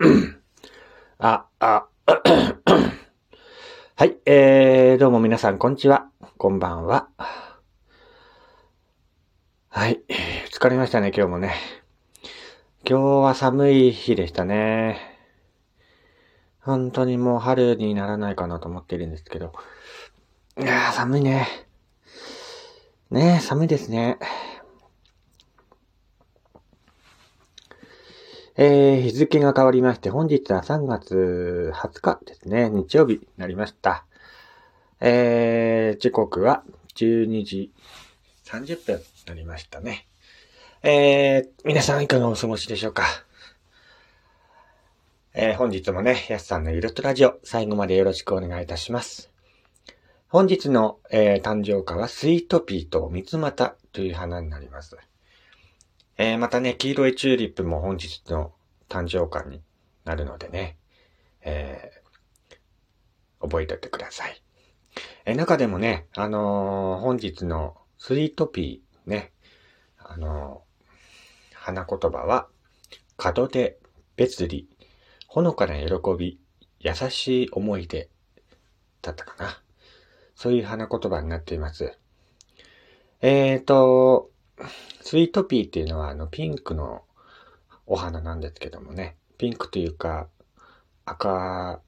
あ、あ、はい、えー、どうも皆さん、こんにちは。こんばんは。はい、疲れましたね、今日もね。今日は寒い日でしたね。本当にもう春にならないかなと思っているんですけど。いやー、寒いね。ねえ、寒いですね。えー、日付が変わりまして、本日は3月20日ですね、日曜日になりました。えー、時刻は12時30分になりましたね。えー、皆さんいかがお過ごしでしょうかえー、本日もね、やすさんのゆるっとラジオ、最後までよろしくお願いいたします。本日の、えー、誕生花はスイートピーと三つ股という花になります。えー、またね、黄色いチューリップも本日の誕生館になるのでね、えー、覚えておいてください。えー、中でもね、あのー、本日のスイートピーね、あの花言葉は、門出、別離、ほのかな喜び、優しい思い出だったかな。そういう花言葉になっています。えっ、ー、と、スイートピーっていうのはあのピンクのお花なんですけどもね。ピンクというか赤、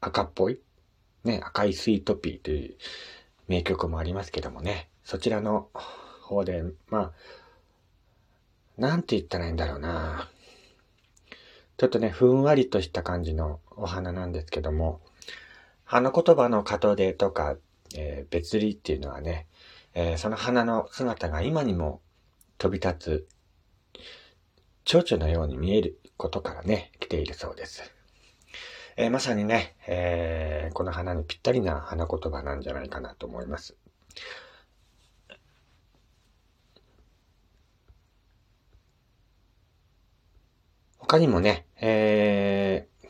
赤っぽいね、赤いスイートピーという名曲もありますけどもね。そちらの方で、まあ、なんて言ったらいいんだろうな。ちょっとね、ふんわりとした感じのお花なんですけども、花言葉の門出とか、えー、別離っていうのはね、えー、その花の姿が今にも飛び立つ蝶々のように見えることからね、来ているそうです。えー、まさにね、えー、この花にぴったりな花言葉なんじゃないかなと思います。他にもね、えー、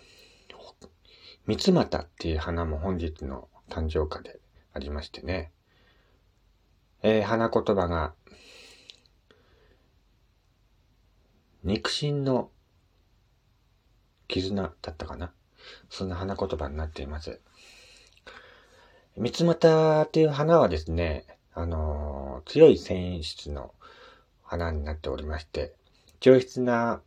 三つ股っていう花も本日の誕生花でありましてね。えー、花言葉が、肉親の絆だったかな？そんな花言葉になっています。三つ股っていう花はですね、あのー、強い繊維質の花になっておりまして、上質な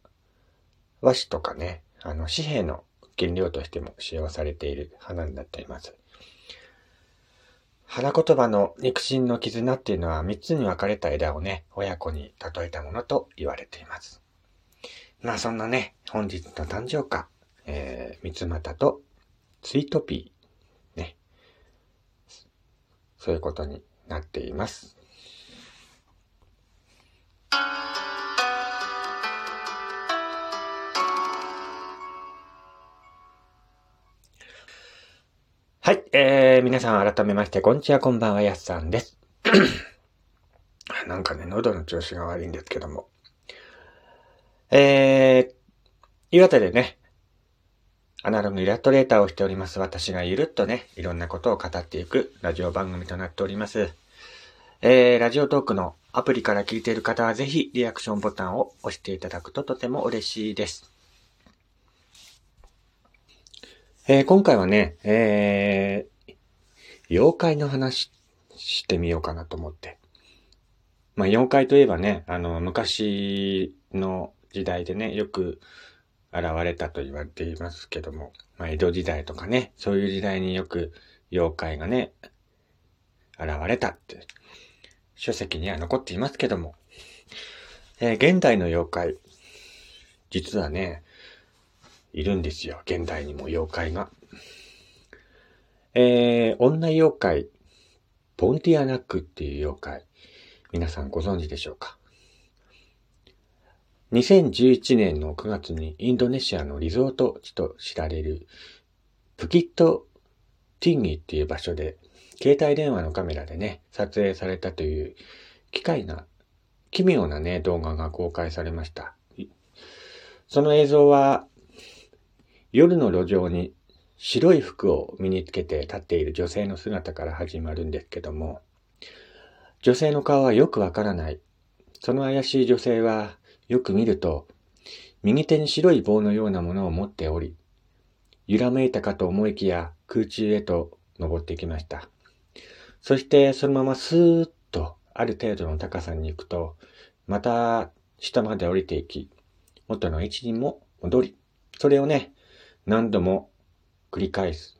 和紙とかね、あの、紙幣の原料としても使用されている花になっています。花言葉の肉親の絆っていうのは三つに分かれた枝をね、親子に例えたものと言われています。まあそんなね、本日の誕生花、えー、三つ股とツイートピー、ね。そういうことになっています。はい、えー、皆さん改めまして、こんにちは、こんばんは、やすさんです。なんかね、喉の調子が悪いんですけども。えー、岩手でね、アナログイラストレーターをしております私がゆるっとね、いろんなことを語っていくラジオ番組となっております。えー、ラジオトークのアプリから聞いている方はぜひリアクションボタンを押していただくととても嬉しいです。えー、今回はね、えー、妖怪の話してみようかなと思って。まあ、妖怪といえばね、あの、昔の時代でね、よく現れたと言われていますけども、まあ、江戸時代とかね、そういう時代によく妖怪がね、現れたって書籍には残っていますけども、えー、現代の妖怪、実はね、いるんですよ。現代にも妖怪が。えー、女妖怪、ポンティアナックっていう妖怪、皆さんご存知でしょうか？2011年の9月にインドネシアのリゾート地と知られるプキット・ティンギっていう場所で携帯電話のカメラでね、撮影されたという機械な、奇妙なね、動画が公開されました。その映像は夜の路上に白い服を身につけて立っている女性の姿から始まるんですけども、女性の顔はよくわからない。その怪しい女性はよく見ると、右手に白い棒のようなものを持っており、揺らめいたかと思いきや空中へと登ってきました。そしてそのままスーッとある程度の高さに行くと、また下まで降りていき、元の位置にも戻り、それをね、何度も繰り返す。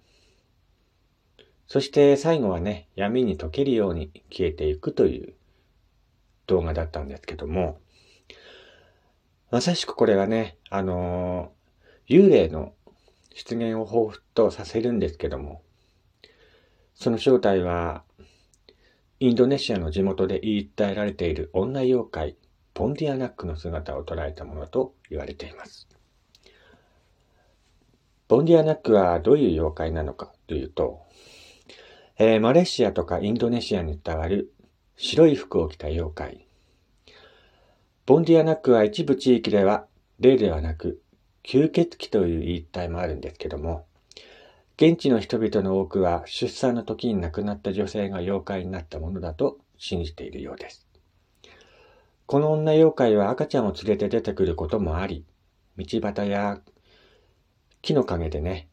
そして最後はね、闇に溶けるように消えていくという動画だったんですけども、まさしくこれがね、あのー、幽霊の出現を彷彿とさせるんですけども、その正体は、インドネシアの地元で言い伝えられている女妖怪、ポンディアナックの姿を捉えたものと言われています。ポンディアナックはどういう妖怪なのかというと、えー、マレーシアとかインドネシアに伝わる白い服を着た妖怪、ボンディアナックは一部地域では霊ではなく吸血鬼という言い伝えもあるんですけども、現地の人々の多くは出産の時に亡くなった女性が妖怪になったものだと信じているようです。この女妖怪は赤ちゃんを連れて出てくることもあり、道端や木の陰でね、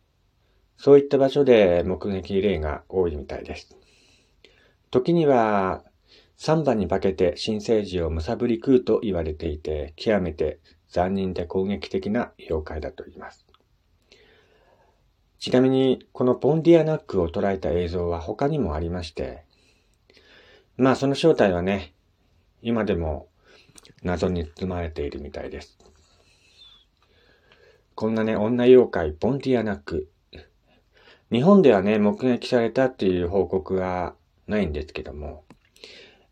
そういった場所で目撃例が多いみたいです。時には3番に化けて新生児をむさぶり食うと言われていて、極めて残忍で攻撃的な妖怪だと言います。ちなみに、このポンディアナックを捉えた映像は他にもありまして、まあその正体はね、今でも謎に包まれているみたいです。こんなね、女妖怪、ポンディアナック。日本ではね、目撃されたっていう報告はないんですけども、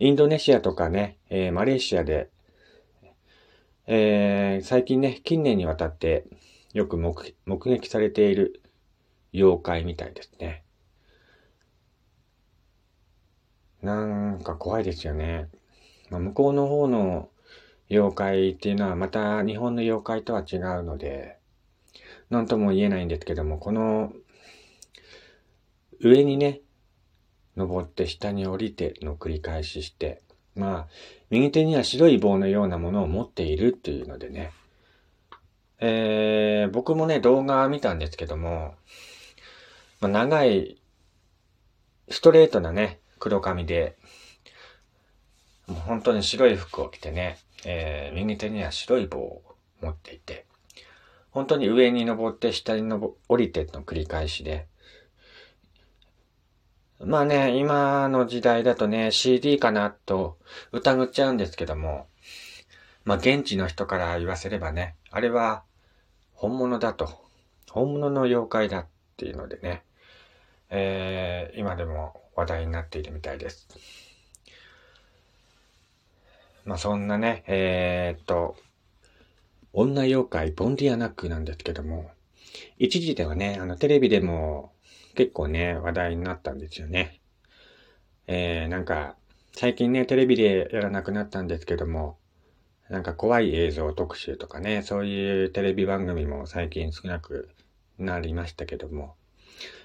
インドネシアとかね、えー、マレーシアで、えー、最近ね、近年にわたってよく目撃されている妖怪みたいですね。なんか怖いですよね。まあ、向こうの方の妖怪っていうのはまた日本の妖怪とは違うので、なんとも言えないんですけども、この上にね、登って下に降りての繰り返しして、まあ、右手には白い棒のようなものを持っているっていうのでね、えー、僕もね、動画見たんですけども、まあ、長い、ストレートなね、黒髪で、もう本当に白い服を着てね、えー、右手には白い棒を持っていて、本当に上に登って下に登降りての繰り返しで、まあね、今の時代だとね、CD かなと疑っちゃうんですけども、まあ現地の人から言わせればね、あれは本物だと。本物の妖怪だっていうのでね、えー、今でも話題になっているみたいです。まあそんなね、えー、っと、女妖怪ボンディアナックなんですけども、一時ではね、あのテレビでも結構ね、話題になったんですよね。えー、なんか、最近ね、テレビでやらなくなったんですけども、なんか怖い映像特集とかね、そういうテレビ番組も最近少なくなりましたけども、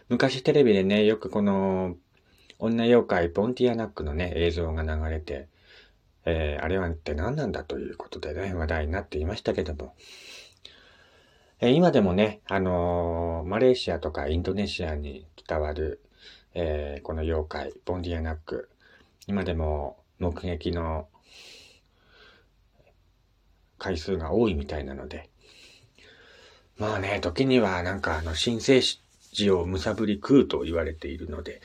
昔テレビでね、よくこの、女妖怪ボンティアナックのね、映像が流れて、えー、あれはって何なんだということでね、話題になっていましたけども、え今でもね、あのー、マレーシアとかインドネシアに伝わる、え、この妖怪、ボンディアナック、今でも目撃の回数が多いみたいなので、まあね、時にはなんかあの、新生児をむさぶり食うと言われているので、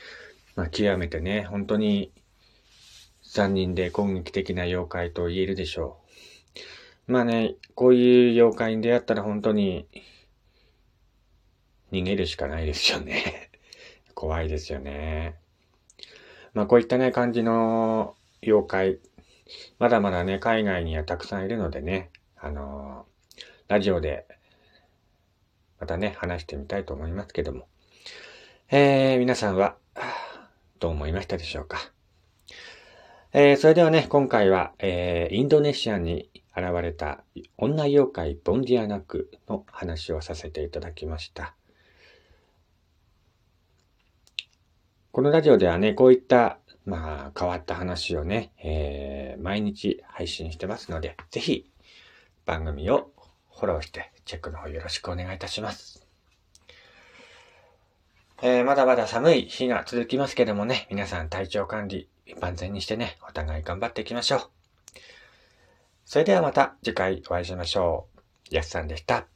まあ極めてね、本当に残忍で攻撃的な妖怪と言えるでしょう。まあね、こういう妖怪に出会ったら本当に逃げるしかないですよね。怖いですよね。まあこういったね、感じの妖怪、まだまだね、海外にはたくさんいるのでね、あのー、ラジオでまたね、話してみたいと思いますけども。えー、皆さんは、どう思いましたでしょうか？えー、それではね、今回は、えー、インドネシアに現れた女妖怪ボンディアナックの話をさせていただきました。このラジオではね、こういった、まあ、変わった話をね、えー、毎日配信してますので、ぜひ、番組をフォローしてチェックの方よろしくお願いいたします。えー、まだまだ寒い日が続きますけどもね、皆さん体調管理万全にしてね、お互い頑張っていきましょう。それではまた次回お会いしましょう。やすさんでした。